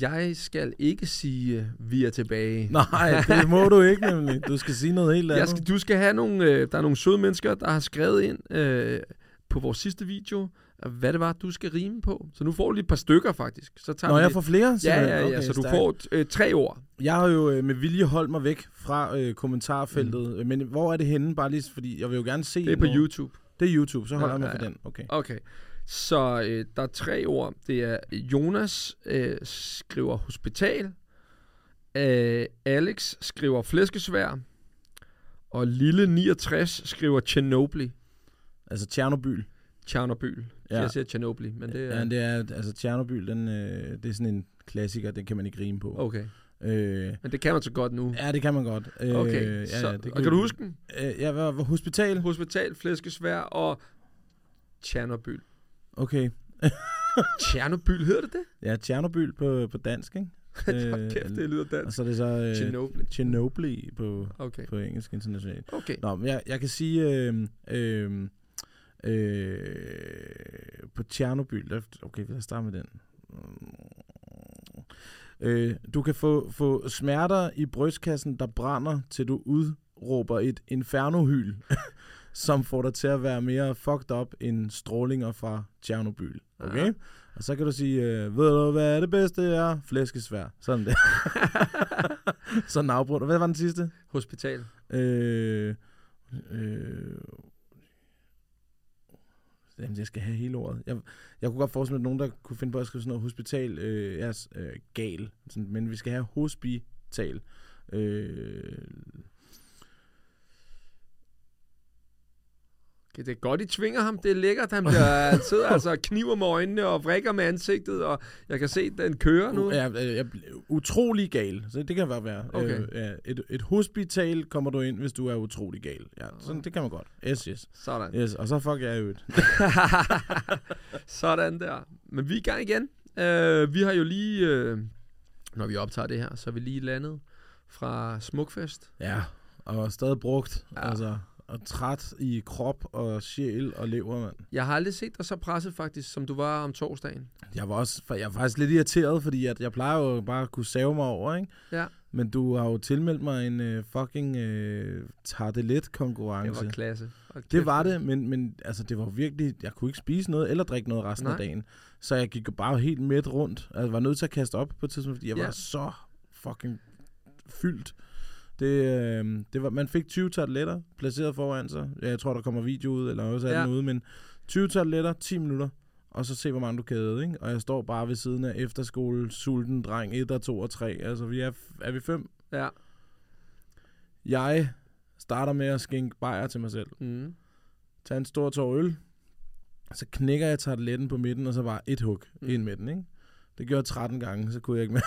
Jeg skal ikke sige, øh, vi er tilbage. Nej, det må du ikke nemlig. Du skal sige noget helt andet. Jeg skal, du skal have nogle, øh, der er nogle søde mennesker, der har skrevet ind øh, på vores sidste video, hvad det var, du skal rime på. Så nu får du lige et par stykker faktisk. Så tager Nå, jeg får flere? Ja, ja, ja, Okay, så du får øh, tre ord. Jeg har jo øh, med vilje holdt mig væk fra øh, kommentarfeltet. Mm. Men hvor er det henne? Bare lige, fordi jeg vil jo gerne se... Det er på hvor- YouTube. Det er YouTube, så holder Ja, jeg mig ja, for ja. den. Okay. Okay. Så øh, der er tre ord. Det er Jonas øh, skriver hospital. Øh, Alex skriver flæskesvær. Og Lille 69 skriver Tjernobyl. Altså Tjernobyl. Tjernobyl. Ja. Jeg siger Tjernobyl, men det er... Ja, det er, altså Tjernobyl, den, øh, det er sådan en klassiker, den kan man ikke rime på. Okay. Øh, Men det kan man så godt nu. ja, det kan man godt. Øh, Okay, ja, så, ja, og kan du huske den? Øh, ja, hvad, hvad, hospital? Hospital, flæskesvær og Tjernobyl. Okay. Tjernobyl, hedder det det? Ja, Tjernobyl på, på dansk, ikke? Hold kæft, det lyder Og dansk. så er det så øh, på, Okay. på engelsk internationalt. Okay. Nå, men jeg, jeg kan sige, øh, øh, øh, på Tjernobyl, der, okay, lad os starte med den. Øh, du kan få, få smerter i brystkassen, der brænder, til du udråber et infernohyl, som får dig til at være mere fucked up end strålinger fra Tjernobyl. Okay? Ja. Og så kan du sige, øh, ved du hvad det bedste er? Flæskesvær. Sådan der. Sådan afbrudt. Hvad var den sidste? Hospital. Øh, øh, jamen, jeg skal have hele ordet. Jeg, jeg kunne godt forestille mig, at nogen, der kunne finde på at skrive sådan noget hospital, øh, er øh, gal. Sådan, men vi skal have hospital. Øh, det er godt, I tvinger ham. Det er lækkert. Han, bliver, han sidder altså kniver med øjnene og vrikker med ansigtet, og jeg kan se, at den kører nu. uh, jeg, jeg, jeg, utrolig gal. Så det kan være. Okay. Øh, ja, et, et hospital kommer du ind, hvis du er utrolig gal. Ja, sådan, det kan man godt. Yes, yes. Sådan. yes og så fuck jeg et. Sådan der. Men vi er i gang igen. Uh, vi har jo lige, uh, når vi optager det her, så er vi lige landet fra Smukfest. Ja, og stadig brugt. Ja. Ja. Altså, og træt i krop og sjæl og lever, mand. Jeg har aldrig set dig så presset faktisk, som du var om torsdagen. Jeg var også, jeg var faktisk lidt irriteret, fordi at jeg plejer jo bare at kunne save mig over, ikke? Ja. Men du har jo tilmeldt mig en uh, fucking uh, tartelet Det var klasse. Og Det var det, men, men altså, det var virkelig, jeg kunne ikke spise noget eller drikke noget resten Nej. af dagen. Så jeg gik jo bare helt midt rundt. Altså, jeg var nødt til at kaste op på et tidspunkt, fordi jeg Ja. var så fucking fyldt. Det, øh, det var, man fik 20 tarteletter placeret foran sig. Ja, Jeg tror, der kommer video ud, eller også er Ja. den ude, men 20 tarteletter, 10 minutter, og så se, hvor mange du kædede, ikke? Og jeg står bare ved siden af efterskole, sulten dreng, 1 og 2 og 3. Altså, vi er, er vi fem? Ja. Jeg starter med at skænke bajer til mig selv. Mm. Tag en stor tår øl, så knækker jeg tarteletten på midten, og så bare et hug Mm. ind med den, ikke? Det gjorde jeg 13 gange, så kunne jeg ikke mere.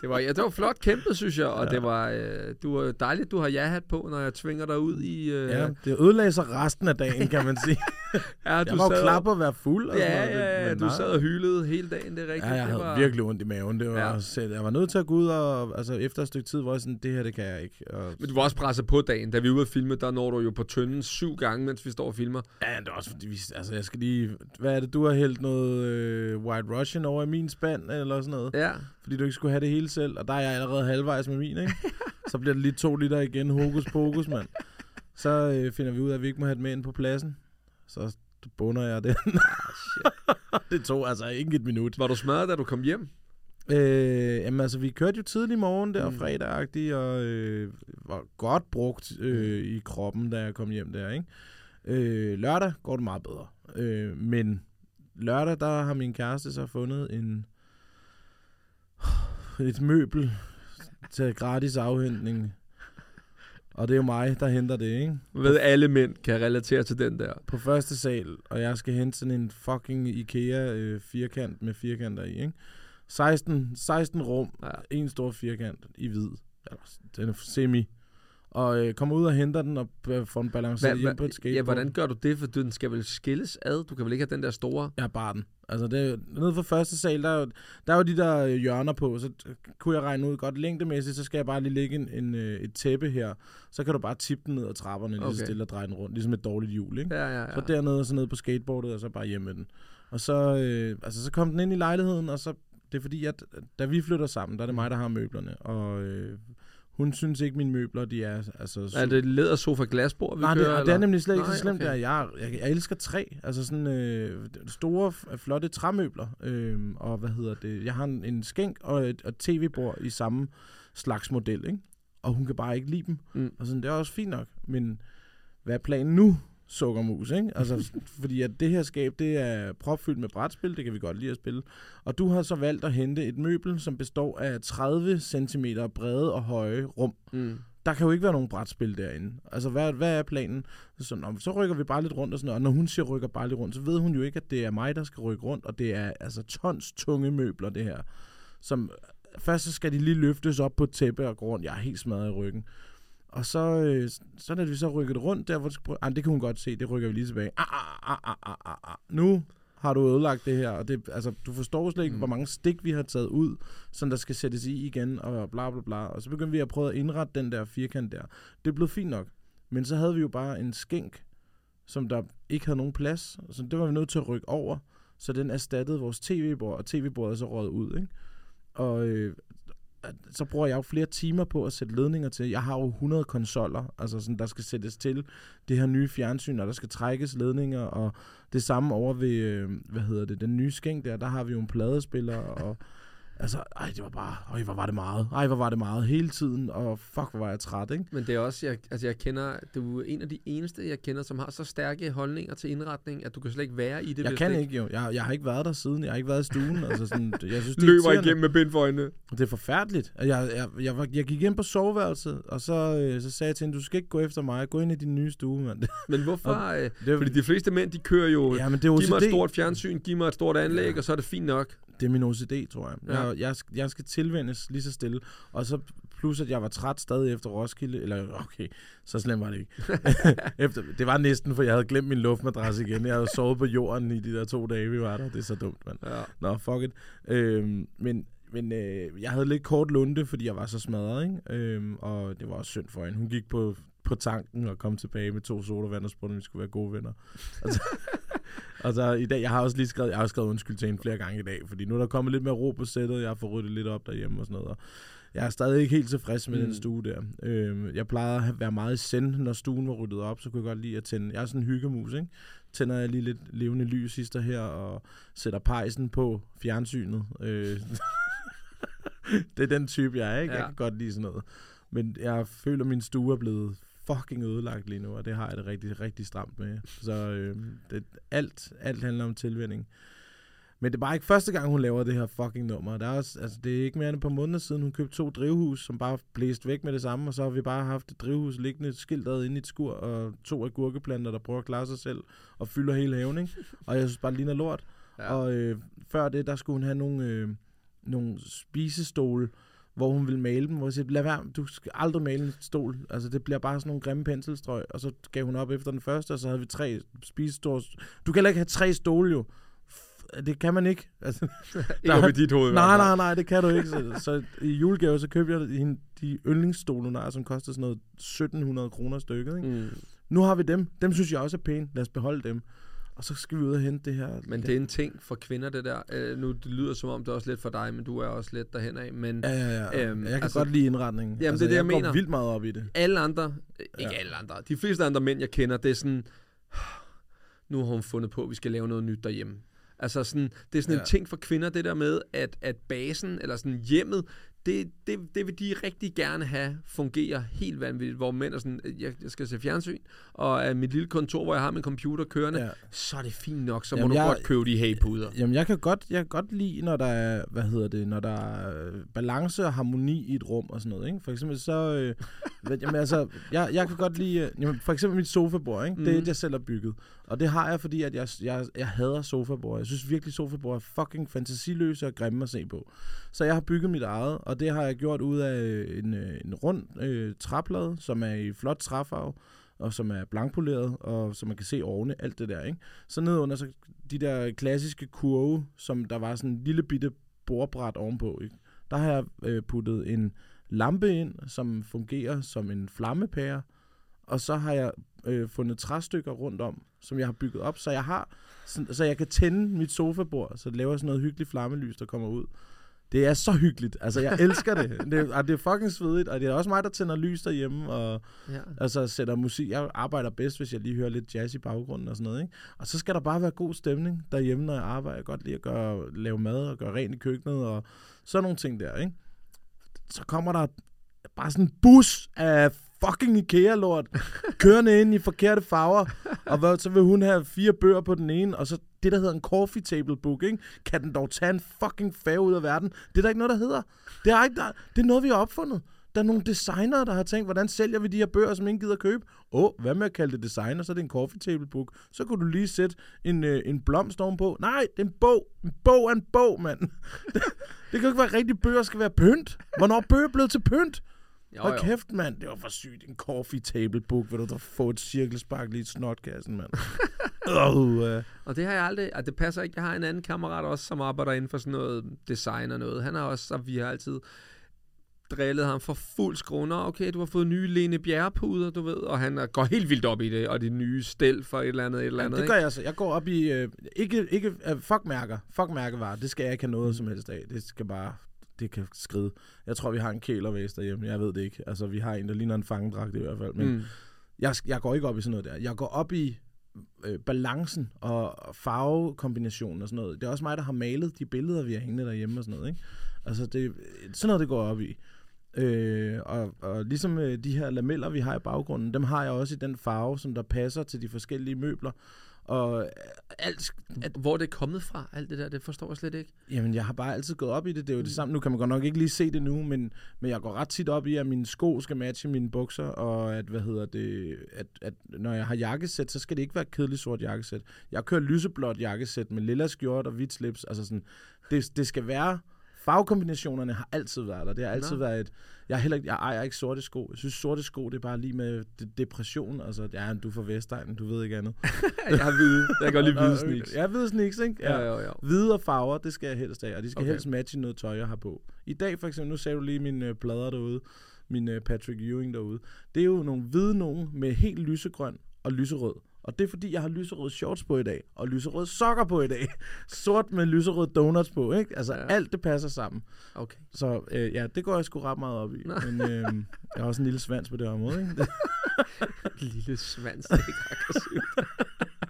Det var, ja, det var flot kæmpet, synes jeg, og ja. Det var, øh, du var dejligt, du har ja-hat på, når jeg tvinger dig ud i... Øh, Ja, det ødelagde sig resten af dagen, kan man sige. ja jeg var klar på at være fuld. Og Ja, noget, ja, ja, men du nej. sad og hylede hele dagen, det er rigtigt. Ja, jeg det havde var, virkelig ondt i maven. Det var Ja. selv, jeg var nødt til at gå ud og, altså efter et stykke tid, var jeg sådan, det her, det kan jeg ikke. Og, Men du var også presset på dagen. Da vi er ude at filme, der når du jo på tynden syv gange, mens vi står og filmer. ja, det er også fordi, vi, altså jeg skal lige, hvad er det, du har hældt noget øh, White Russian over i min spand, eller sådan noget? Ja, Fordi du ikke skulle have det hele selv, og der er jeg allerede halvvejs med min, ikke? så bliver det lige to liter igen, hokus pokus, mand. Så øh, finder vi ud af, at vi ikke må have det med ind på pladsen. Så bunder jeg den. det tog altså ikke et minut. Var du smadret, da du kom hjem? Øh, jamen altså, vi kørte jo tidlig morgen der, Mm. mm. fredag og øh, var godt brugt øh, i kroppen, da jeg kom hjem der, ikke? Øh, lørdag går det meget bedre. Øh, men lørdag, der har min kæreste så fundet en et møbel til gratis afhentning. Og det er jo mig, der henter det, ikke? Ved, alle mænd kan relatere til den der. På første sal, og jeg skal hente sådan en fucking IKEA øh, firkant med firkanter i, ikke? 16, 16 rum, Ja. en stor firkant i hvid. Eller, den er semi. Og øh, kommer ud og henter den og b- får den balanceret hjem på et skateboard. ja, hvordan gør du det? For den skal vel skilles ad? Du kan vel ikke have den der store... Jeg bar den. Altså, det, nede for første sal, der er, jo, der er jo de der øh, hjørner på, så t- kunne jeg regne ud godt længdemæssigt, så skal jeg bare lige lægge en, en, øh, et tæppe her. Så kan du bare tippe den ned ad trapperne, lige Okay. så stille og dreje den rundt, ligesom et dårligt hjul, ikke? Ja, ja, ja. Så dernede og så ned på skateboardet, og så bare hjem med den. Og så, øh, altså, så kom den ind i lejligheden, og så, det er fordi, at da vi flytter sammen, der er det mig, der har møblerne. Og øh, hun synes ikke, mine møbler, de er... Altså, Er det lædersofa glasbord, vi Nej, kører? det, og det eller? er nemlig slet ikke Nej, så slemt okay. der. Jeg, jeg, jeg elsker træ. Altså sådan øh, store, flotte træmøbler. Øh, og hvad hedder det? Jeg har en, en skænk og et, og tv-bord i samme slags model, ikke? Og hun kan bare ikke lide dem. Mm. Og sådan, det er også fint nok. Men hvad er planen nu? Sukkermus, ikke? Altså, fordi at det her skab, det er propfyldt med brætspil, det kan vi godt lide at spille. Og du har så valgt at hente et møbel, som består af 30 cm brede og høje rum Mm. der kan jo ikke være nogen brætspil derinde. Altså, hvad, hvad er planen? Så, nå, så rykker vi bare lidt rundt og sådan noget. Og når hun siger, rykker bare lidt rundt, så ved hun jo ikke, at det er mig, der skal rykke rundt. Og det er altså tons tunge møbler, det her. Som, først så skal de lige løftes op på et tæppe og gå rundt. Jeg er helt smadret i ryggen. Og så, øh, så når vi så rykker det rundt, der hvor det ah, det kan hun godt se, det rykker vi lige tilbage. Ah, ah, ah, ah, ah, ah. Nu har du ødelagt det her, og det, altså, du forstår slet ikke, Mm. hvor mange stik vi har taget ud, som der skal sættes i igen, og bla bla bla. Og så begyndte vi at prøve at indrette den der firkant der. Det blev fint nok. Men så havde vi jo bare en skænk, som der ikke havde nogen plads, så det var vi nødt til at rykke over, så den erstattede vores tv-bord, og tv-bordet er så røget ud, ikke? Og øh, så bruger jeg jo flere timer på at sætte ledninger til. Jeg har jo 100 konsoller, altså sådan, der skal sættes til det her nye fjernsyn, og der skal trækkes ledninger, og det samme over ved, øh, hvad hedder det, den nye skænk der, der har vi jo en pladespiller, og altså, ej, det var bare, ej, hvor var det meget, ej, hvor var det meget hele tiden, og fuck, hvor var jeg træt, ikke? Men det er også, jeg, altså jeg kender, du er en af de eneste, jeg kender, som har så stærke holdninger til indretning, at du kan slet ikke være i det. Jeg kan det ikke jo, jeg, jeg har ikke været der siden, jeg har ikke været i stuen, altså sådan, jeg synes, det er løber igennem med bind for øjnene. Det er forfærdeligt. Jeg, jeg, jeg, var, jeg gik ind på soveværelset, og så, øh, så sagde jeg til hende, du skal ikke gå efter mig, gå ind i din nye stue, mand. Men hvorfor? Øh, Det, er- fordi de fleste mænd, de kører jo, ja, men det er giv mig et stort fjernsyn, giv mig et stort anlæg, Ja. og så er det fint nok. Det er min OCD, tror jeg. Ja. Jeg, jeg, jeg skal tilvendes lige så stille. Og så plus, at jeg var træt stadig efter Roskilde. Eller okay, så slemt var det ikke. efter, det var næsten, for jeg havde glemt min luftmadras igen. Jeg havde sovet på jorden i de der to dage, vi var der. Det er så dumt, mand. Ja. Nå, fuck it. Øhm, men men øh, jeg havde lidt kort lunde, fordi jeg var så smadret, ikke? Øhm, og det var også synd for hende. Hun gik på, på tanken og kom tilbage med to sodavand og spurgte, om vi skulle være gode venner. Og så, og så i dag, jeg har også lige skrevet, jeg har også skrevet undskyld til hende flere gange i dag, fordi nu er der kommet lidt mere ro på sættet, jeg har fået ryddet lidt op derhjemme og sådan noget. Og jeg er stadig ikke helt tilfreds med mm. Den stue der. Øhm, jeg plejede at være meget i send, når stuen var ryddet op, så kunne jeg godt lide at tænde. Jeg er sådan en hyggemus, ikke? Tænder jeg lige lidt levende lys sidst her, og sætter pejsen på fjernsynet. Øh, det er den type, jeg er, ikke? Ja. Jeg kan godt lide sådan noget. Men jeg føler, at min stue er blevet fucking ødelagt lige nu, og det har jeg det rigtig, rigtig stramt med. Så øh, det, alt, alt handler om tilvænding. Men det er bare ikke første gang, hun laver det her fucking nummer. Der er også, altså, det er ikke mere end et par måneder siden, hun købte to drivhus, som bare blæst væk med det samme, og så har vi bare haft et drivhus liggende skiltet inde i et skur, og to agurkeplanter, der prøver at klare sig selv, og fylder hele haven, ikke? Og jeg synes bare, det ligner lort. Ja. Ja. Og øh, før det, der skulle hun have nogle, øh, nogle spisestole, hvor hun ville male dem, hvor jeg siger, lad være, du skal aldrig male en stol. Altså, det bliver bare sådan nogle grimme penselstrøg. Og så gav hun op efter den første, og så havde vi tre spisestole. Du kan heller ikke have tre stole, jo. Det kan man ikke. Altså, Ikke op i dit hoved. nej, nej, nej, det kan du ikke. Så, så i julegave, så købte jeg hende de yndlingsstole, hun har, som koster sådan noget 1700 kroner stykket. Ikke? Mm. Nu har vi dem. Dem synes jeg også er pæne. Lad os beholde dem. Og så skal vi ud og hente det her. Men det er en ting for kvinder, det der. Øh, nu det lyder som om, det er også lidt for dig, men du er også lidt derhen af. Men Ja, ja, ja. Øhm, jeg kan altså- altså, godt lide indretningen. Jamen, altså, det er det, jeg jeg mener. vildt meget op i det. alle andre, ikke Ja. alle andre, de fleste andre mænd, jeg kender, det er sådan, nu har hun fundet på, at vi skal lave noget nyt derhjemme. Altså sådan, det er sådan. Ja. en ting for kvinder, det der med, at, at basen, eller sådan hjemmet, det, det, det vil de rigtig gerne have fungerer helt vanvittigt, hvor mænd er sådan, jeg, jeg skal se fjernsyn, og af mit lille kontor, hvor jeg har min computer kørende, ja. Så er det fint nok, så må Jamen, du jeg- godt købe de hey-puder. Jamen, jeg kan godt, jeg kan godt lide, når der er, hvad hedder det, når der er øh, balance og harmoni i et rum og sådan noget, ikke? For eksempel så, øh, jamen altså, jeg, jeg kan godt lide, øh, jamen, for eksempel mit sofabord, ikke? Det er et, jeg selv har bygget. Og det har jeg, fordi at jeg, jeg, jeg hader sofabord. Jeg synes virkelig, sofabord er fucking fantasiløse og grimme at se på. Så jeg har bygget mit eget, og det har jeg gjort ud af en, øh, en rund øh, træplade, som er i flot træfarve, og som er blankpoleret, og som man kan se ovne, alt det der, ikke? Så nedenunder, så de der klassiske kurve, som der var sådan en lille bitte bordbræt ovenpå, ikke? Der har jeg øh, puttet en lampe ind, som fungerer som en flammepære, og så har jeg øh, fundet træstykker rundt om, som jeg har bygget op, så jeg har, så, så jeg kan tænde mit sofabord, så det laver sådan noget hyggeligt flammelys, der kommer ud. Det er så hyggeligt. Altså, jeg elsker det. Det, og det er fucking svedigt, og det er også mig, der tænder lys derhjemme, og Ja. altså sætter musik. Jeg arbejder bedst, hvis jeg lige hører lidt jazz i baggrunden og sådan noget, ikke? Og så skal der bare være god stemning derhjemme, når jeg arbejder. Jeg godt lide at gøre, lave mad og gøre rent i køkkenet og sådan nogle ting der, ikke? Så kommer der bare sådan en bus af fucking IKEA-lort, kørende ind i forkerte farver, og hvad, så vil hun have fire bøger på den ene, og så det, der hedder en coffee table book, ikke? kan den dog tage en fucking fag ud af verden? Det er der ikke noget, der hedder. Det er, ikke, der, det er noget, vi har opfundet. Der er nogle designere, der har tænkt, hvordan sælger vi de her bøger, som ingen gider købe? Åh, oh, hvad med at kalde det designer, så er det en coffee table book. Så kunne du lige sætte en, øh, en blomst ovenpå. Nej, det er en bog. En bog er en bog, mand. det, det kan jo ikke være rigtigt, bøger skal være pynt. Hvornår er bøger blevet til pynt? Jo, Hold jo. kæft, mand. Det var for sygt. En coffee table book, vil du da få et cirkelspark lige i snotkassen, mand. oh, uh. Og det har jeg aldrig, og det passer ikke. Jeg har en anden kammerat også, som arbejder inden for sådan noget design og noget. Han har også, og vi har altid drillet ham for fuld skrue. Nå, okay, du har fået nye Lene Bjerrepuder, du ved, og han går helt vildt op i det, og det nye stel for et eller andet, et eller andet. det ikke? gør jeg så. Jeg går op i... Øh, ikke, ikke uh, fuck mærker. Fuck mærkevarer. Det skal jeg ikke have noget som helst af. Det skal bare... Det kan skride. Jeg tror, vi har en kælervæs derhjemme. Jeg ved det ikke. Altså, vi har en, der ligner en fangedragt i hvert fald. Men Mm. jeg, jeg går ikke op i sådan noget der. Jeg går op i øh, balancen og farvekombinationen og sådan noget. Det er også mig, der har malet de billeder, vi har hængende derhjemme og sådan noget. Ikke? Altså, det, sådan noget, det går op i. Øh, og, og ligesom øh, de her lameller, vi har i baggrunden, dem har jeg også i den farve, som der passer til de forskellige møbler. Og øh, alt, at, Hvor er kommet fra, alt det der? Det forstår jeg slet ikke. Jamen, jeg har bare altid gået op i det. Det er jo det samme. Nu kan man godt nok ikke lige se det nu, men, men jeg går ret tit op i, at mine sko skal matche mine bukser, og at, hvad hedder det, at, at når jeg har jakkesæt, så skal det ikke være et kedeligt sort jakkesæt. Jeg kører lyseblåt jakkesæt med lilla skjort og hvidt slips. Altså sådan, det, det skal være... Farvekombinationerne har altid været der. Det har altid Nå. været et... Jeg, er heller ikke, jeg ejer ikke sorte sko. Jeg synes, sorte sko, det er bare lige med de- depression. Altså, ja, du er fra Vestegnen, du ved ikke andet. Jeg har hvide. Jeg kan godt lide hvide sneaks. Ja, hvide sneaks, ikke? Ja, ja, ja. Hvide og farver, det skal jeg helst have, og de skal Okay. helst matche noget tøj, jeg har på. I dag for eksempel, nu ser du lige mine øh, plader derude, min øh, Patrick Ewing derude. Det er jo nogle hvide nogen med helt lysegrøn og lyserød. Og det er fordi, jeg har lyserøde shorts på i dag, og lyserøde sokker på i dag. Sort med lyserøde donuts på, ikke? Altså Ja. alt det passer sammen. Okay. Så øh, ja, det går jeg sgu ret meget op i. Nå. Men øh, jeg har også en lille svans på det her måde, ikke? Lille svans, det er ikke aggressivt.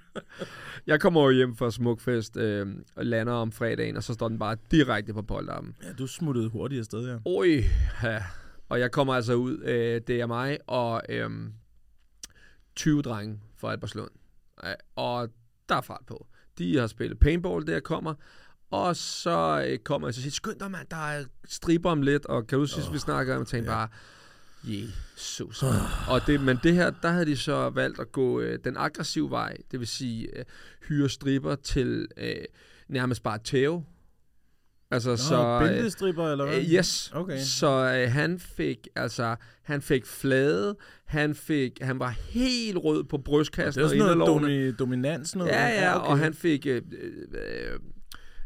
jeg kommer jo hjem fra Smukfest øh, og lander om fredagen, og så står den bare direkte på polterappen. Ja, du smuttede hurtigt afsted, ja. Oj, ja. Og jeg kommer altså ud, øh, det er mig og øh, 20 drenge fra Alberslund. Og der er fart på. De har spillet paintball, der kommer. Og så øh, kommer jeg så og siger, skynd dig mand, der er striber om lidt. Og kan du sidst, oh, vi snakker om, tænkte ja. bare, Jesus, man. og det, men det her, der havde de så valgt at gå øh, den aggressive vej, det vil sige øh, hyre striber til øh, nærmest bare tæve. Altså Nå, så... øh, bæltestripper, eller hvad? Øh, yes. Okay. Så øh, han fik altså han fik flade, han fik han var helt rød på Det brystkassen er og sådan noget domi- dominans noget. Ja, ja, okay. og han fik øh, øh,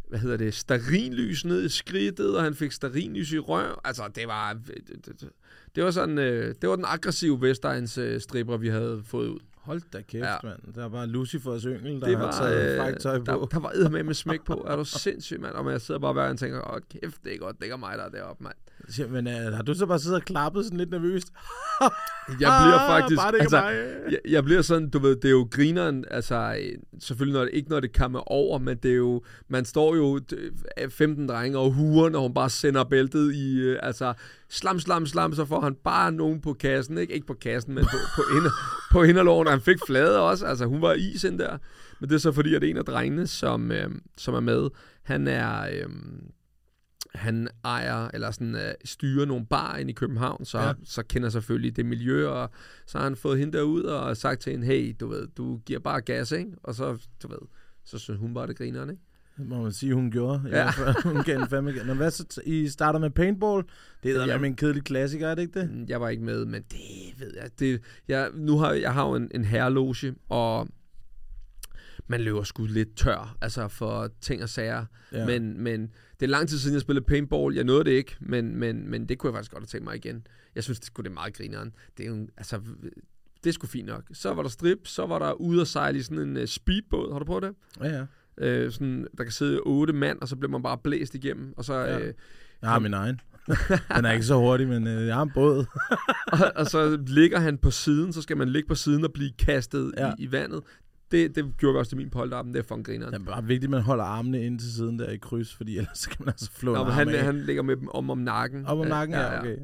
hvad hedder det, starinlys ned i skridtet, og han fik starinlys i røv. Altså, det var det, det, det var sådan øh, det var den aggressive Vestegns øh, stripper vi havde fået ud. Hold da kæft, Ja. mand. Der er bare Lucifers yngel, der det har var, taget øh, på. der, der var eddermame med smæk på. Er du sindssyg, mand? Og jeg sidder bare hver og tænker, åh kæft, det er godt, det er mig, der er deroppe, mand. Siger, Men øh, har du så bare siddet og klappet sådan lidt nervøst? Jeg bliver faktisk... Ah, Bare det altså, jeg, jeg bliver sådan, du ved, det er jo grineren, altså øh, selvfølgelig når det, ikke når det kommer over, men det er jo, man står jo øh, 15 drenge og huer, når hun bare sender bæltet i, øh, altså slam, slam, slam, så får han bare nogen på kassen, ikke, ikke på kassen, men på, på, inder, på inderloven, og han fik flade også, altså hun var is ind der, men det er så fordi, at en af drengene, som, øh, som er med, han er... Øh, han ejer, eller sådan øh, styrer nogle bar ind i København, så. Ja. så kender selvfølgelig det miljø, og så har han fået hende derud og sagt til hende, hey, du ved, du giver bare gas, ikke? Og så, du ved, så synes hun bare, det griner, ikke? Må man sige, hun gjorde. Ja. Ja. hun gav en fandme igen. Nå, hvad så? I starter med paintball. Det er ja. en kedelig klassiker, er det ikke det? Mm, Jeg var ikke med, men det ved jeg. Det, jeg nu har jeg har jo en, en herreloge, og man løber sgu lidt tør, altså for ting og sager. Ja. Men, men det er lang tid siden, jeg spillede paintball. Jeg nåede det ikke, men, men, men det kunne jeg faktisk godt have tænkt mig igen. Jeg synes, det skulle det er meget grineren. Det er jo, altså, det sgu fint nok. Så var der strip, så var der ude at sejle i sådan en uh, speedbåd. Har du prøvet det? Ja, ja. Øh, sådan, der kan sidde otte mand, og så bliver man bare blæst igennem. Og så, Ja. øh, Jeg har min egen. Den er ikke så hurtig, men øh, jeg har en båd. og, og så ligger han på siden, så skal man ligge på siden og blive kastet ja. Ja. i, i vandet. Det, det gjorde også til min polterappen, det er fucking grineren. Det er bare vigtigt, at man holder armene ind til siden der i kryds, fordi ellers så kan man altså flå Nå, en men han, af. han ligger med dem om om nakken. Om Øh, nakken, ja, okay.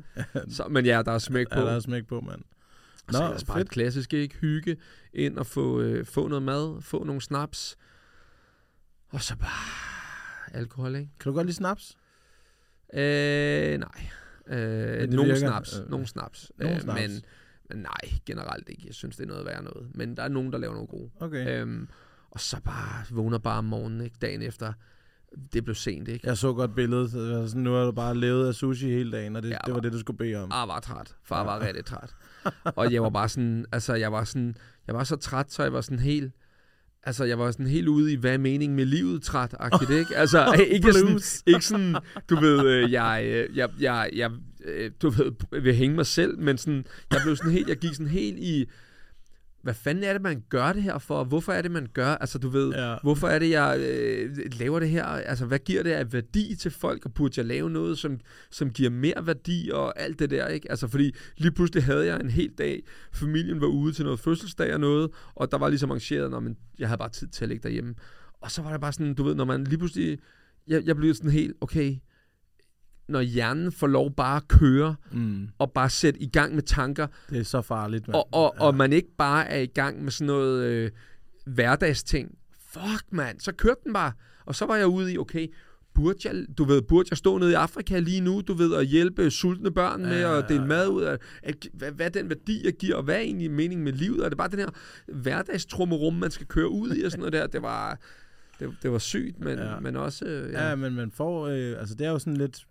Så, men ja, der er smæk på. Ja, der er smæk på, mand. Og så Nå, ellers bare fedt. et klassisk, ikke? Hygge ind og få, øh, få noget mad, få nogle snaps. Og så bare alkohol, ikke? Kan du godt lide snaps? Øh, nej. Øh, nogle snaps. Øh, nogle snaps. nogle Øh, snaps. Men, men nej, generelt ikke. Jeg synes, det er noget værre noget. Men der er nogen, der laver nogle gode. Okay. Øhm, og så bare vågner bare om morgenen, ikke? Dagen efter. Det blev sent, ikke? Jeg så godt billedet. Det var sådan, nu har du bare levet af sushi hele dagen, og det, Ja, det var det, du skulle bede om. Far var træt. Far var rigtig træt. og jeg var bare sådan, altså jeg var sådan, jeg var så træt, så jeg var sådan helt, altså jeg var sådan helt ude i, hvad er meningen med livet træt agtigt ikke? Altså ikke sådan, ikke sådan, du ved, øh, jeg, øh, jeg, jeg, jeg, øh, du ved, vil hænge mig selv, men sådan, jeg blev sådan helt, jeg gik sådan helt i, hvad fanden er det, man gør det her for? Hvorfor er det, man gør? Altså, du ved, Ja. hvorfor er det, jeg øh, laver det her? Altså, hvad giver det af værdi til folk? Og burde jeg lave noget, som, som giver mere værdi og alt det der, ikke? Altså, fordi lige pludselig havde jeg en hel dag, familien var ude til noget fødselsdag og noget, og der var ligesom arrangeret, når man, jeg havde bare tid til at ligge derhjemme. Og så var det bare sådan, du ved, når man lige pludselig, jeg, jeg blev sådan helt, okay, når hjernen får lov bare at køre, Mm. og bare sætte i gang med tanker, Det er så farligt, mand. og, og, ja. og man ikke bare er i gang med sådan noget øh, hverdagsting. Fuck, mand. Så kørte den bare. Og så var jeg ude i, okay, burde jeg, du ved, burde jeg stå nede i Afrika lige nu, du ved, og hjælpe sultne børn med Ja, at dele mad ud af, at, hvad, hvad den værdi, jeg giver, og hvad er egentlig meningen med livet? Er det bare den her hverdagstrummerum, man skal køre ud i og sådan noget der? Det var, det, det var sygt, men, ja. Ja. men også... Øh, ja. Ja, men man får... Øh, altså, det er jo sådan lidt...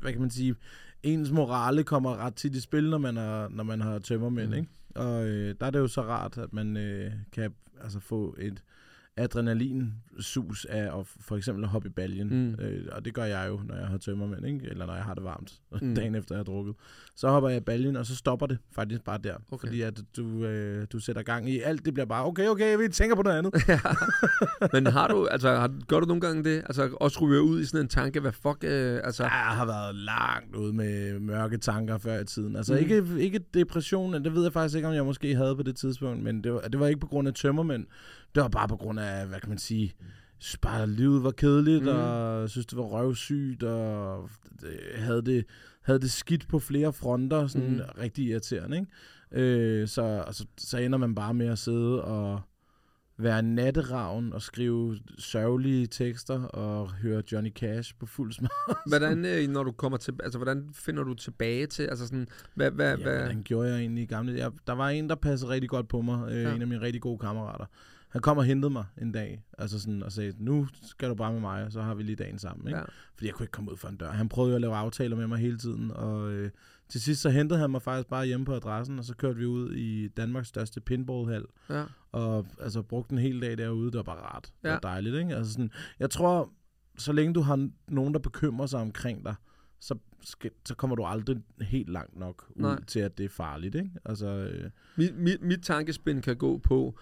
Hvad kan man sige? Ens morale kommer ret tit i spil, når man har, når man har tømmermænd, mm. ikke? Og øh, der er det jo så rart, at man øh, kan altså, få et adrenalinsus af at for eksempel at hoppe i baljen. Mm. Øh, og det gør jeg jo, når jeg har tømmermænd, ikke? Eller når jeg har det varmt, Mm. dagen efter jeg har drukket. Så hopper jeg i baljen, og så stopper det faktisk bare der. Okay. Fordi at du, øh, du sætter gang i alt, det bliver bare, okay, okay, vi tænker på noget andet. Ja. Men har du, altså, har, gør du nogle gange det? Altså, også ryger ud i sådan en tanke, hvad fuck, øh, altså... Jeg har været langt ude med mørke tanker før i tiden. Altså mm. ikke, ikke depression, det ved jeg faktisk ikke, om jeg måske havde på det tidspunkt, men det var, det var ikke på grund af tømmermænd. Det var bare på grund af, hvad kan man sige, bare livet var kedeligt, Mm. og jeg synes, det var røvsygt, og det, havde, det, havde det skidt på flere fronter, sådan Mm. rigtig irriterende, ikke? Øh, så, altså, så ender man bare med at sidde og være natteravn og skrive sørgelige tekster og høre Johnny Cash på fuld smad. Hvordan, øh, når du kommer til, altså, hvordan finder du tilbage til, altså sådan, hvad, hvad, Ja, hvad, hvordan gjorde jeg egentlig i gamle dage? Jeg, der var en, der passede rigtig godt på mig. Øh, ja. En af mine rigtig gode kammerater. Han kom og hentede mig en dag, altså sådan, og sagde, nu skal du bare med mig, og så har vi lige dagen sammen. Ikke? Ja. Fordi jeg kunne ikke komme ud for en dør. Han prøvede jo at lave aftaler med mig hele tiden, og øh, til sidst så hentede han mig faktisk bare hjemme på adressen, og så kørte vi ud i Danmarks største pinballhal, ja. og altså brugte en hel dag derude. Det var bare rart. Det Ja. var dejligt, ikke? Altså sådan, jeg tror, så længe du har nogen, der bekymrer sig omkring dig, så, skal, så kommer du aldrig helt langt nok ud Nej. til, at det er farligt. Ikke? Altså, øh, Mit, mit, mit tankespind kan gå på,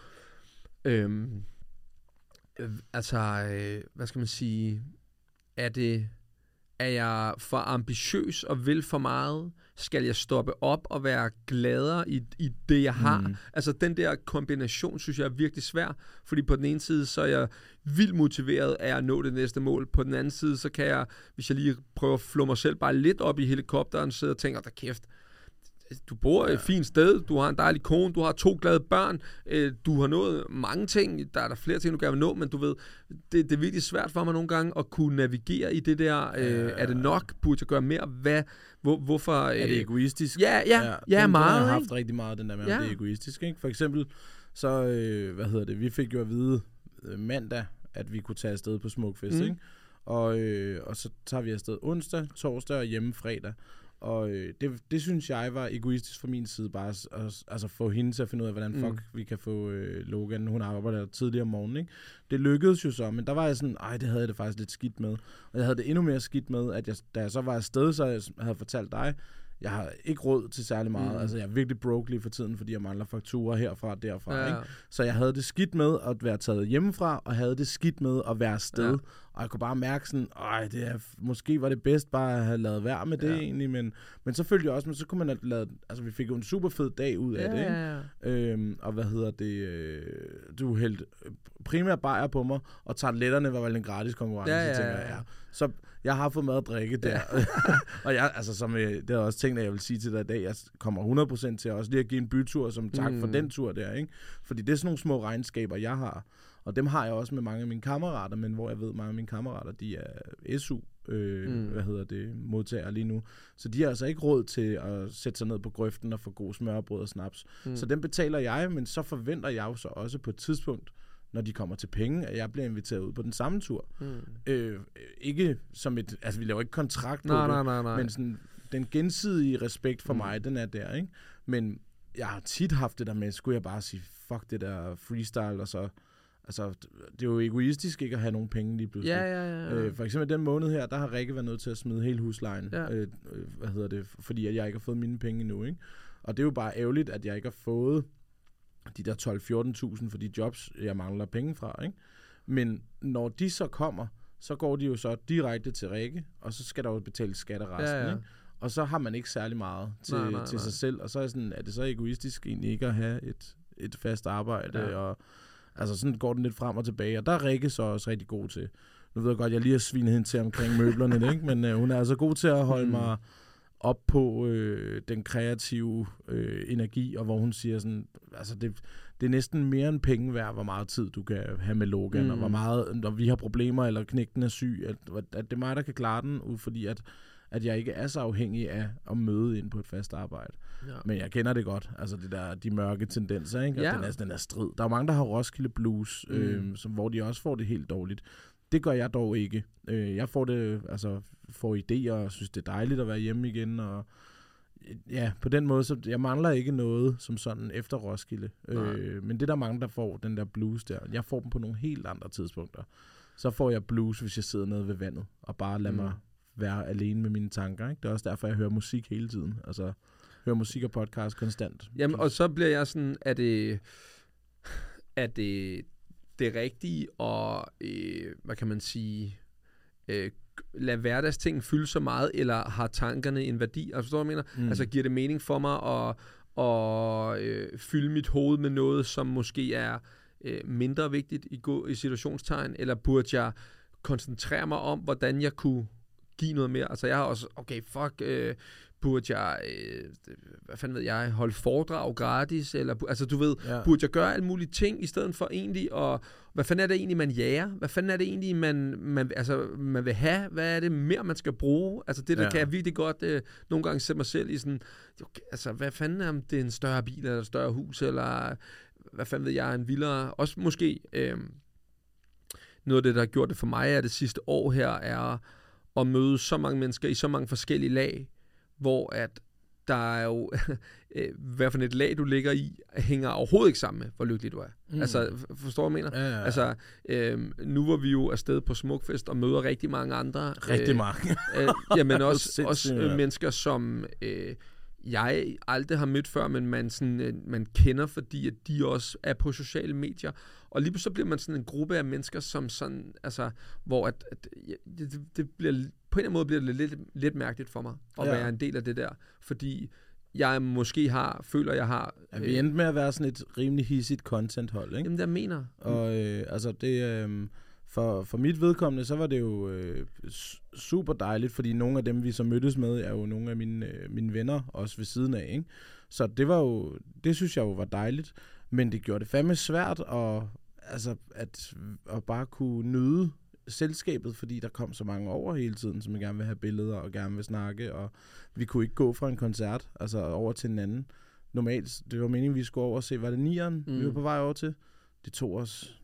øhm, øh, altså, øh, hvad skal man sige, er det, er jeg for ambitiøs og vil for meget? Skal jeg stoppe op og være gladere i, i det, jeg har? Mm. Altså, den der kombination, synes jeg er virkelig svær, fordi på den ene side, så er jeg vildt motiveret af at nå det næste mål. På den anden side, så kan jeg, hvis jeg lige prøver at flå mig selv bare lidt op i helikopteren, sidde og tænke, der kæft, du bor et fint sted, du har en dejlig kone, du har to glade børn, øh, du har nået mange ting, der er der flere ting, du gerne vil nå, men du ved, det, det er virkelig svært for mig nogle gange at kunne navigere i det der, øh, er det nok, burde jeg gøre mere, hvad, hvor, hvorfor... Øh, er det egoistisk? Ja, ja, ja, den, meget, har jeg ikke? haft rigtig meget, den der med, om Ja. det er egoistisk. Ikke? For eksempel, så, øh, hvad hedder det, vi fik jo at vide øh, mandag, at vi kunne tage afsted på Smukfest, mm. ikke? Og, øh, og så tager vi afsted onsdag, torsdag og hjemme fredag. Og øh, det, det synes jeg var egoistisk fra min side, bare at, at, altså få hende til at finde ud af, hvordan fuck Mm. vi kan få øh, Logan. Hun arbejder tidligere om morgenen, ikke? Det lykkedes jo så, men der var jeg sådan, ej, det havde jeg det faktisk lidt skidt med. Og jeg havde det endnu mere skidt med, at jeg, da jeg så var afsted, så jeg havde fortalt dig, jeg har ikke råd til særlig meget. Mm. Altså, jeg er virkelig broke lige for tiden, fordi jeg mangler fakturer herfra og derfra. Ja. Ikke? Så jeg havde det skidt med at være taget hjemmefra, og havde det skidt med at være afsted. Ja. Ja. Og jeg kunne bare mærke sådan, ej, det er, måske var det bedst bare at have lavet være med det Ja. ja. egentlig, men, men så følte jeg også, men så kunne man have lavet, altså vi fik jo en super fed dag ud af det, ikke? ja, ja. Øhm, og hvad hedder det, øh, du hældte primært bajer på mig, og tarteletterne var vel en gratis konkurrence, Ja, ja, tænker ja, jeg, ja. ja. Så jeg har fået mad og drikke der. og jeg, altså, som øh, det er også ting, jeg vil sige til dig i dag, jeg kommer 100% til også lige at give en bytur som tak mm. for den tur der, ikke? Fordi det er sådan nogle små regnskaber, jeg har. Og dem har jeg også med mange af mine kammerater, men hvor jeg ved, at mange af mine kammerater, de er SU, øh, Mm. hvad hedder det, modtagere lige nu. Så de har altså ikke råd til at sætte sig ned på grøften og få god smørbrød og snaps. Mm. Så den betaler jeg, men så forventer jeg jo så også på et tidspunkt, når de kommer til penge, at jeg bliver inviteret ud på den samme tur. Mm. Øh, ikke som et, altså vi laver ikke kontrakt på Nej, det, nej, nej, nej. men sådan, den gensidige respekt for Mm. mig, den er der, ikke? Men jeg har tit haft det der med, skulle jeg bare sige, fuck det der freestyle, og så, altså, det er jo egoistisk ikke at have nogen penge lige pludselig. Ja, ja, ja. Øh, for eksempel den måned her, der har Rikke været nødt til at smide hele huslejen, Ja. øh, øh, hvad hedder det, fordi jeg ikke har fået mine penge endnu, ikke? Og det er jo bare ærgerligt, at jeg ikke har fået de der 12-14.000 for de jobs, jeg mangler penge fra, ikke? Men når de så kommer, så går de jo så direkte til Rikke, og så skal der jo betales skat af resten, Ja, ja. ikke? Og så har man ikke særlig meget til, Nej, nej, til nej. sig selv, og så er, sådan, er det så egoistisk egentlig ikke at have et, et fast arbejde, Ja. og altså sådan går den lidt frem og tilbage, og der er Rikke så også rigtig god til. Nu ved jeg godt, jeg lige har svinet hende til omkring møblerne, ikke? men øh, hun er altså god til at holde mm. mig op på øh, den kreative øh, energi, og hvor hun siger sådan, altså det, det er næsten mere end penge værd, hvor meget tid du kan have med Logan, Mm. mm. og hvor meget, når vi har problemer, eller knægten er syg, at, at det er mig, der kan klare den, ud fordi at, at jeg ikke er så afhængig af at møde ind på et fast arbejde. ja. Men jeg kender det godt, altså det der, de mørke tendenser, ikke? Og Ja. den, er, den er strid. Der er mange, der har Roskilde Blues, Mm. mm. øhm, som, hvor de også får det helt dårligt. Det gør jeg dog ikke. Øh, jeg får det, altså, får idéer og synes, det er dejligt at være hjemme igen, og ja, på den måde, så jeg mangler ikke noget som sådan efter Roskilde. Nej. Øh, men det er der mange, der får den der blues der. Jeg får dem på nogle helt andre tidspunkter. Så får jeg blues, hvis jeg sidder nede ved vandet, og bare lader Mm. mm. mig være alene med mine tanker. Ikke? Det er også derfor, jeg hører musik hele tiden. Altså, hører musik og podcast konstant. Jamen, og så bliver jeg sådan, er det, er det det rigtige og, øh, hvad kan man sige, øh, lade hverdagsting fylde så meget, eller har tankerne en værdi? Altså, forstår du, hvad jeg mener? Mm. Altså, giver det mening for mig at, at øh, fylde mit hoved med noget, som måske er øh, mindre vigtigt i, i situationstegn, eller burde jeg koncentrere mig om, hvordan jeg kunne give noget mere? Altså, jeg har også, okay, fuck, øh, burde jeg, øh, hvad fanden ved jeg, holde foredrag gratis, eller, altså, du ved, Ja. burde jeg gøre alle mulige ting, i stedet for egentlig, og hvad fanden er det egentlig, man jager? Hvad fanden er det egentlig, man, man, altså, man vil have? Hvad er det mere, man skal bruge? Altså, det der Ja. kan jeg virkelig godt øh, nogle gange sætte mig selv i sådan, okay, altså, hvad fanden er, om det er en større bil, eller et større hus, eller hvad fanden ved jeg, en vildere, også måske, øh, noget af det, der har gjort det for mig, er det sidste år her, er at møde så mange mennesker i så mange forskellige lag, hvor at der er jo, øh, hvad for et lag du ligger i, hænger overhovedet ikke sammen med, hvor lykkelig du er. Mm. Altså, forstår du, hvad jeg mener? Ja, ja, ja. Altså, øh, nu var vi jo afsted på Smukfest og møder rigtig mange andre. Rigtig øh, mange. øh, jamen også, også øh, mennesker, som øh, jeg aldrig har mødt før, men man, sådan, øh, man kender, fordi at de også er på sociale medier. Og lige pludselig bliver man sådan en gruppe af mennesker, som sådan, altså, hvor at, at det, det bliver, på en eller anden måde bliver det lidt, lidt mærkeligt for mig at Ja. være en del af det der, fordi jeg måske har, føler, jeg har... Ja, vi endte med at være sådan et rimelig hissigt content-hold, ikke? Jamen, det jeg mener. Og øh, altså det, øh, for, for mit vedkommende, så var det jo øh, super dejligt, fordi nogle af dem, vi så mødtes med, er jo nogle af mine, øh, mine venner, også ved siden af, ikke? Så det var jo, det synes jeg jo var dejligt, men det gjorde det fandme svært at, altså, at, at bare kunne nyde selskabet, fordi der kom så mange over hele tiden, som gerne vil have billeder og gerne vil snakke, og vi kunne ikke gå fra en koncert, altså over til en anden. Normalt, det var meningen, vi skulle over og se, var det nieren, mm. vi Mm. var på vej over til? Det tog os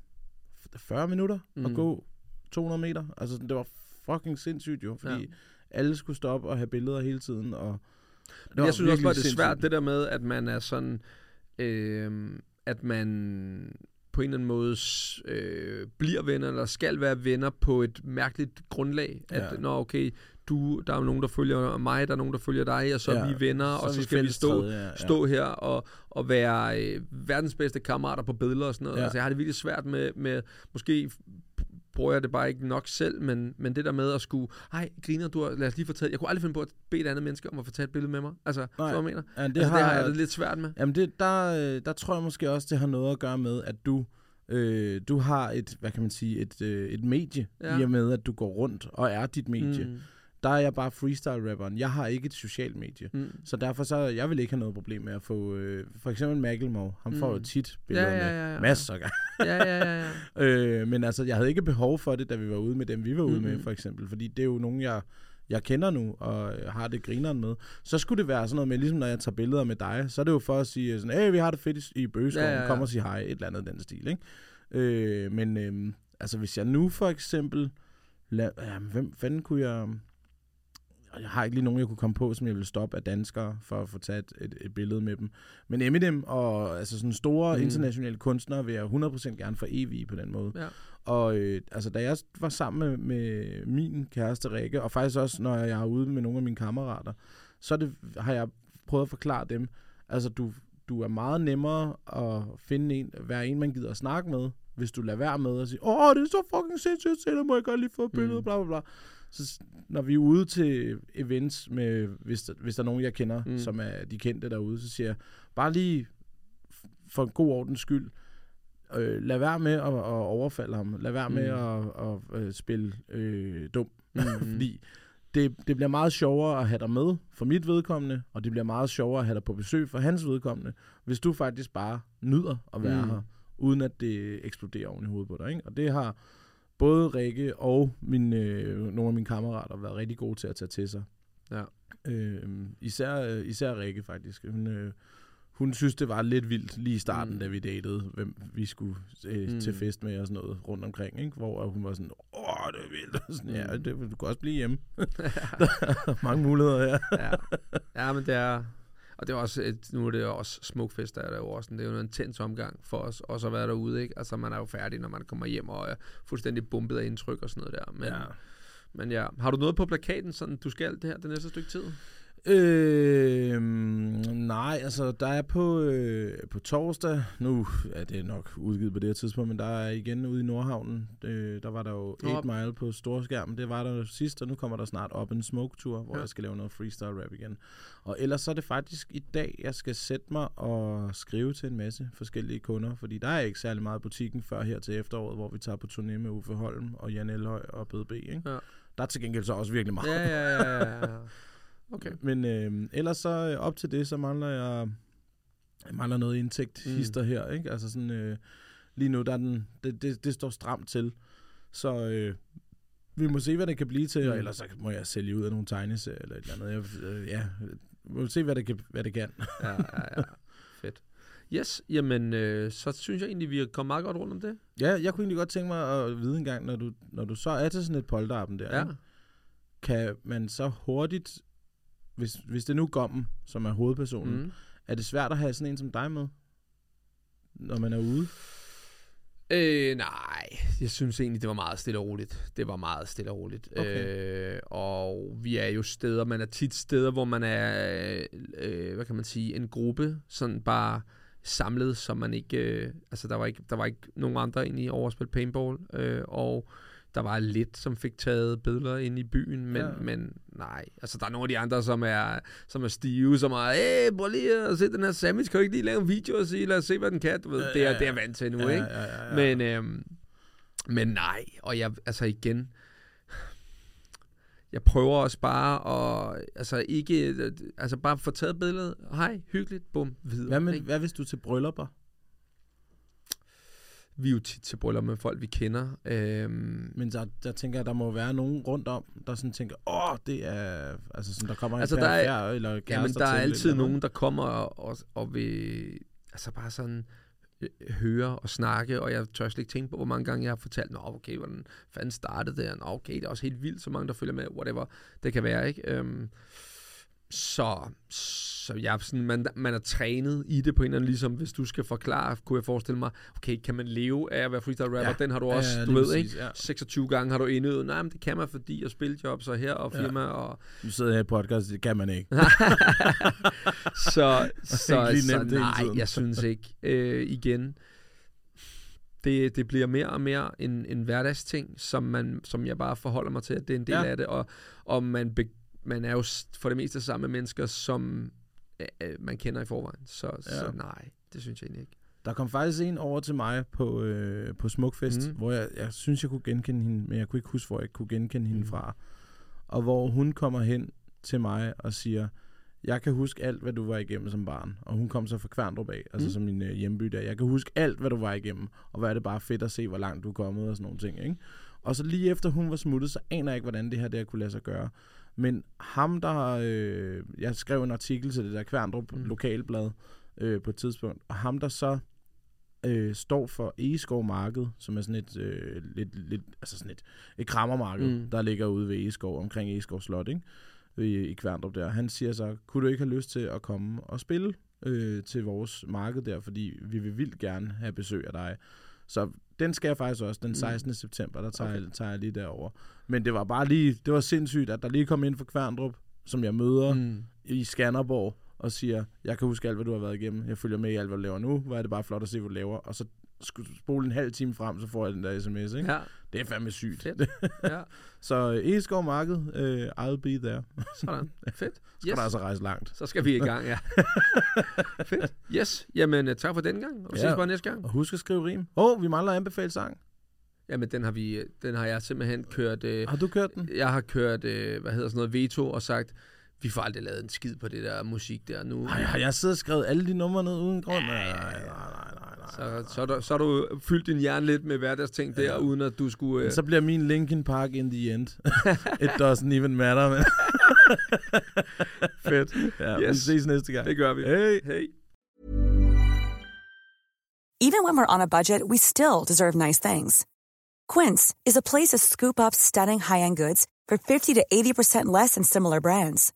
40 minutter mm. at Mm. gå 200 meter. Altså, det var fucking sindssygt jo, fordi Ja. alle skulle stoppe og have billeder hele tiden. Og det Men jeg synes også bare, det er svært, det der med, at man er sådan, øh, at man på en eller anden måde øh, bliver venner, eller skal være venner på et mærkeligt grundlag. At, Ja. nå okay, du, der er jo nogen, der følger mig, der er nogen, der følger dig, og så er Ja, vi venner, så og er så vi skal vi stå, ja, ja. stå her og, og være øh, verdens bedste kammerater på billeder og sådan noget. Ja. Altså, jeg har det virkelig svært med, med måske bruger jeg det bare ikke nok selv, men, men det der med at skulle, hej, griner du, lad os lige fortælle, jeg kunne aldrig finde på at bede et andet menneske om at taget et billede med mig. Altså, Nej. så hvad jeg mener? Ja, det, altså, har, det har jeg det lidt svært med. Jamen, det, der, øh, der tror jeg måske også, det har noget at gøre med, at du, øh, du har et, hvad kan man sige, et, øh, et medie. Ja. i og med, at du går rundt og er dit medie. Mm. Mm. Der er jeg bare freestyle-rapperen. Jeg har ikke et socialt medie. Mm. Så derfor så, jeg vil ikke have noget problem med at få, øh, for eksempel Macklemore, han får jo Mm. tit billeder Ja, ja, med ja, ja. masser af gange. Ja, ja, ja, ja. Øh, men altså, jeg havde ikke behov for det, da vi var ude med dem, vi var ude Mhm. med, for eksempel. Fordi det er jo nogen, jeg, jeg kender nu, og øh, har det grineren med. Så skulle det være sådan noget med, ligesom når jeg tager billeder med dig, så er det jo for at sige sådan, hey, vi har det fedt i, Bøgeskoven, Ja, ja, ja. kom og sig hej, et eller andet den stil, ikke? Øh, men øh, altså, hvis jeg nu for eksempel, la, ja, hvem fanden kunne jeg... Jeg har ikke lige nogen, jeg kunne komme på, som jeg ville stoppe af danskere, for at få taget et, et billede med dem. Men Eminem og altså sådan store Mm. internationale kunstnere vil jeg 100% gerne for evige på den måde. Ja. Og øh, altså, da jeg var sammen med, med min kæreste Rikke, og faktisk også, når jeg er ude med nogle af mine kammerater, så det, har jeg prøvet at forklare dem, altså du, du er meget nemmere at finde en, være en, man gider at snakke med, hvis du lader være med at sige, åh, det er så fucking sindssygt, det, må jeg godt lige få et billede, Mm. bla bla bla. Så når vi er ude til events, med, hvis, der, hvis der er nogen, jeg kender, Mm. som er de kendte derude, så siger jeg, bare lige for en god ordens skyld, øh, lad være med at, at overfalde ham. Lad være med Mm. at, at, at spille øh, dum. Mm. Fordi det, det bliver meget sjovere at have dig med for mit vedkommende, og det bliver meget sjovere at have dig på besøg for hans vedkommende, hvis du faktisk bare nyder at være mm. her, uden at det eksploderer oven i hovedet på dig. Ikke? Og det har både Rikke og mine, øh, nogle af mine kammerater været rigtig gode til at tage til sig. Ja. Øh, især, øh, især Rikke faktisk. Hun, øh, hun synes, det var lidt vildt lige i starten, Mm. da vi datede, hvem vi skulle øh, Mm. mm. til fest med og sådan noget rundt omkring, ikke? hvor hun var sådan, åh, det er vildt. Og Sådan, ja, Mm. det, du kan også blive hjemme. der er mange muligheder her. ja. ja, men det er... Og det er også et, nu er det også smukfest, der er der jo også. Det er jo en intens omgang for os også at være derude, ikke? Altså, man er jo færdig, når man kommer hjem og er fuldstændig bumpet af indtryk og sådan noget der. Men, Ja. men ja, har du noget på plakaten, sådan du skal det her det næste stykke tid? Øh, nej, altså der er på, øh, på torsdag, nu er det nok udgivet på det her tidspunkt, men der er igen ude i Nordhavnen, øh, der var der jo 8 Nå. Mile på storskærmen, det var der sidst, og nu kommer der snart op en smoke tour, hvor Ja. jeg skal lave noget freestyle rap igen. Og ellers så er det faktisk i dag, jeg skal sætte mig og skrive til en masse forskellige kunder, fordi der er ikke særlig meget i butikken før her til efteråret, hvor vi tager på turné med Uffe Holm og Jan Elhøj og BDB, ikke? Ja. Der er til gengæld så også virkelig meget. Ja, ja, ja, ja. Okay. Men øh, ellers så øh, op til det, så mangler jeg, jeg mangler noget indtægt Mm. mm. hister her, ikke? Altså sådan, øh, lige nu, der er den, det, det, det står stramt til. Så øh, vi må se, hvad det kan blive til, mm. Mm. og ellers så må jeg sælge ud af nogle tegneserier eller et eller andet. Jeg, øh, ja, vi må se, hvad det kan. Hvad det kan. Ja, ja, ja. Fedt. Yes, jamen, øh, så synes jeg egentlig, vi er kommet meget godt rundt om det. ja, jeg kunne egentlig godt tænke mig at vide en gang, når du, når du så er til sådan et polterappen der, Ja. ikke? kan man så hurtigt hvis, hvis det nu Gommen, som er hovedpersonen, mm. Er det svært at have sådan en som dig med, når man er ude? Øh, nej, jeg synes egentlig, det var meget stille og roligt. Det var meget stille og roligt. Okay. Øh, og vi er jo steder, man er tit steder, hvor man er, øh, hvad kan man sige, en gruppe, sådan bare samlet, så man ikke, øh, altså der var ikke, der var ikke nogen andre ind i overspil paintball, øh, og der var lidt, som fik taget billeder ind i byen, men, Ja. ja. men nej. Altså, der er nogle af de andre, som er, som er stive, som er, hey, prøv lige at se den her sandwich, kan du ikke lige lave en video og sige, lad os se, hvad den kan, du ved. Ja, det, er, ja, det er ja. vant til nu, Ja, ikke? ja, ja, ja. Men, øhm, men nej, og jeg, altså igen, jeg prøver også bare at, altså ikke, altså bare få taget billedet, hej, hyggeligt, bum, videre. Hvad, med, ikke? hvad hvis du er til bryllupper? Vi er jo tit til bryllup med folk, vi kender. Øhm, Men der, der tænker jeg, der må være nogen rundt om, der sådan tænker, åh, det er... Altså sådan, der kommer en Altså, altså, der er- færd, eller Jamen, kærester der er altid eller nogen, der kommer og, og, vil altså bare sådan øh, høre og snakke, og jeg tør slet ikke tænke på, hvor mange gange jeg har fortalt, nå okay, hvordan fanden startede det, nå okay, det er også helt vildt, så mange der følger med, whatever det kan være, ikke? Øhm, så, så jeg er sådan, man, man er trænet i det på en eller anden, ligesom hvis du skal forklare, kunne jeg forestille mig, okay, kan man leve af at være freestyle rapper? Ja. Den har du Ja, også, ja, du ved, præcis, ikke? ja. 26 gange har du indøvet, nej, men det kan man, fordi jeg spiller jobs og her, og Ja. firma, og Nu sidder jeg i podcast, det kan man ikke. så, så, lige så nej, jeg synes ikke. Øh, igen, det, det bliver mere og mere en, en hverdagsting, som, man, som jeg bare forholder mig til, at det er en del Ja. ja. af det, og, og man, be, man er jo for det meste sammen med mennesker, som øh, øh, man kender i forvejen. Så, ja. Så nej, det synes jeg egentlig ikke. Der kom faktisk en over til mig på, øh, på Smukfest, mm. Hvor jeg, jeg synes, jeg kunne genkende hende, men jeg kunne ikke huske, hvor jeg kunne genkende hende Mhm. fra. Og hvor hun kommer hen til mig og siger, jeg kan huske alt, hvad du var igennem som barn. Og hun kom så fra Kværndrup af, altså Mm. som min øh, hjemby der. Jeg kan huske alt, hvad du var igennem, og hvor er det bare fedt at se, hvor langt du er kommet og sådan nogle ting. Ikke? Og så lige efter hun var smuttet, så aner jeg ikke, hvordan det her der kunne lade sig gøre. Men ham, der. Øh, jeg skrev en artikel til det der Kværndrup mm. Lokalblad øh, på et tidspunkt, og ham, der så øh, står for Egeskov Marked, som er sådan et, øh, lidt, lidt, altså sådan et, et krammermarked, mm. Mm. der ligger ude ved Egeskov, omkring Egeskov Slot, ikke? I, i Kværndrup der. Han siger så, kunne du ikke have lyst til at komme og spille øh, til vores marked der, fordi vi vil vildt gerne have besøg af dig. Så den skal jeg faktisk også, den 16. Mm. september, der tager, okay. jeg, tager jeg lige derover. Men det var bare lige, det var sindssygt, at der lige kom ind fra Kværndrup, som jeg møder mm. i Skanderborg, og siger, jeg kan huske alt, hvad du har været igennem. Jeg følger med i alt, hvad du laver nu. Hvor er det bare flot at se, hvad du laver. Og så skulle spole en halv time frem, så får jeg den der sms, ikke? Ja, Det er fandme sygt. Fedt. ja, så øh, Egeskov Marked, øh, I'll be there. sådan. Fedt. Skal yes. der altså rejse langt. Så skal vi i gang, ja. Fedt. Yes, jamen øh, tak for den gang, og vi Ja. ses bare næste gang. Og husk at skrive rim. Åh, oh, vi mangler at anbefale sang. Jamen, den har, vi, den har jeg simpelthen kørt... Øh, Har du kørt den? jeg har kørt, øh, hvad hedder sådan noget, veto, og sagt, vi får aldrig lavet en skid på det der musik der nu. Ej, har jeg siddet og skrevet alle de numre ned uden grund? Nej, nej, nej, nej, nej. Så, så, er du, så har du fyldt din hjerne lidt med hverdagsting der, uden at du skulle... Øh, så bliver min Linkin Park in the end. It doesn't even matter, men fedt. ja, yes. vi ses næste gang. Det gør vi. Hey. Hey. Even when we're on a budget, we still deserve nice things. Quince is a place to scoop up stunning high-end goods for 50 to 80% less than similar brands.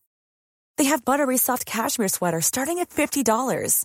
They have buttery soft cashmere sweaters starting at $50,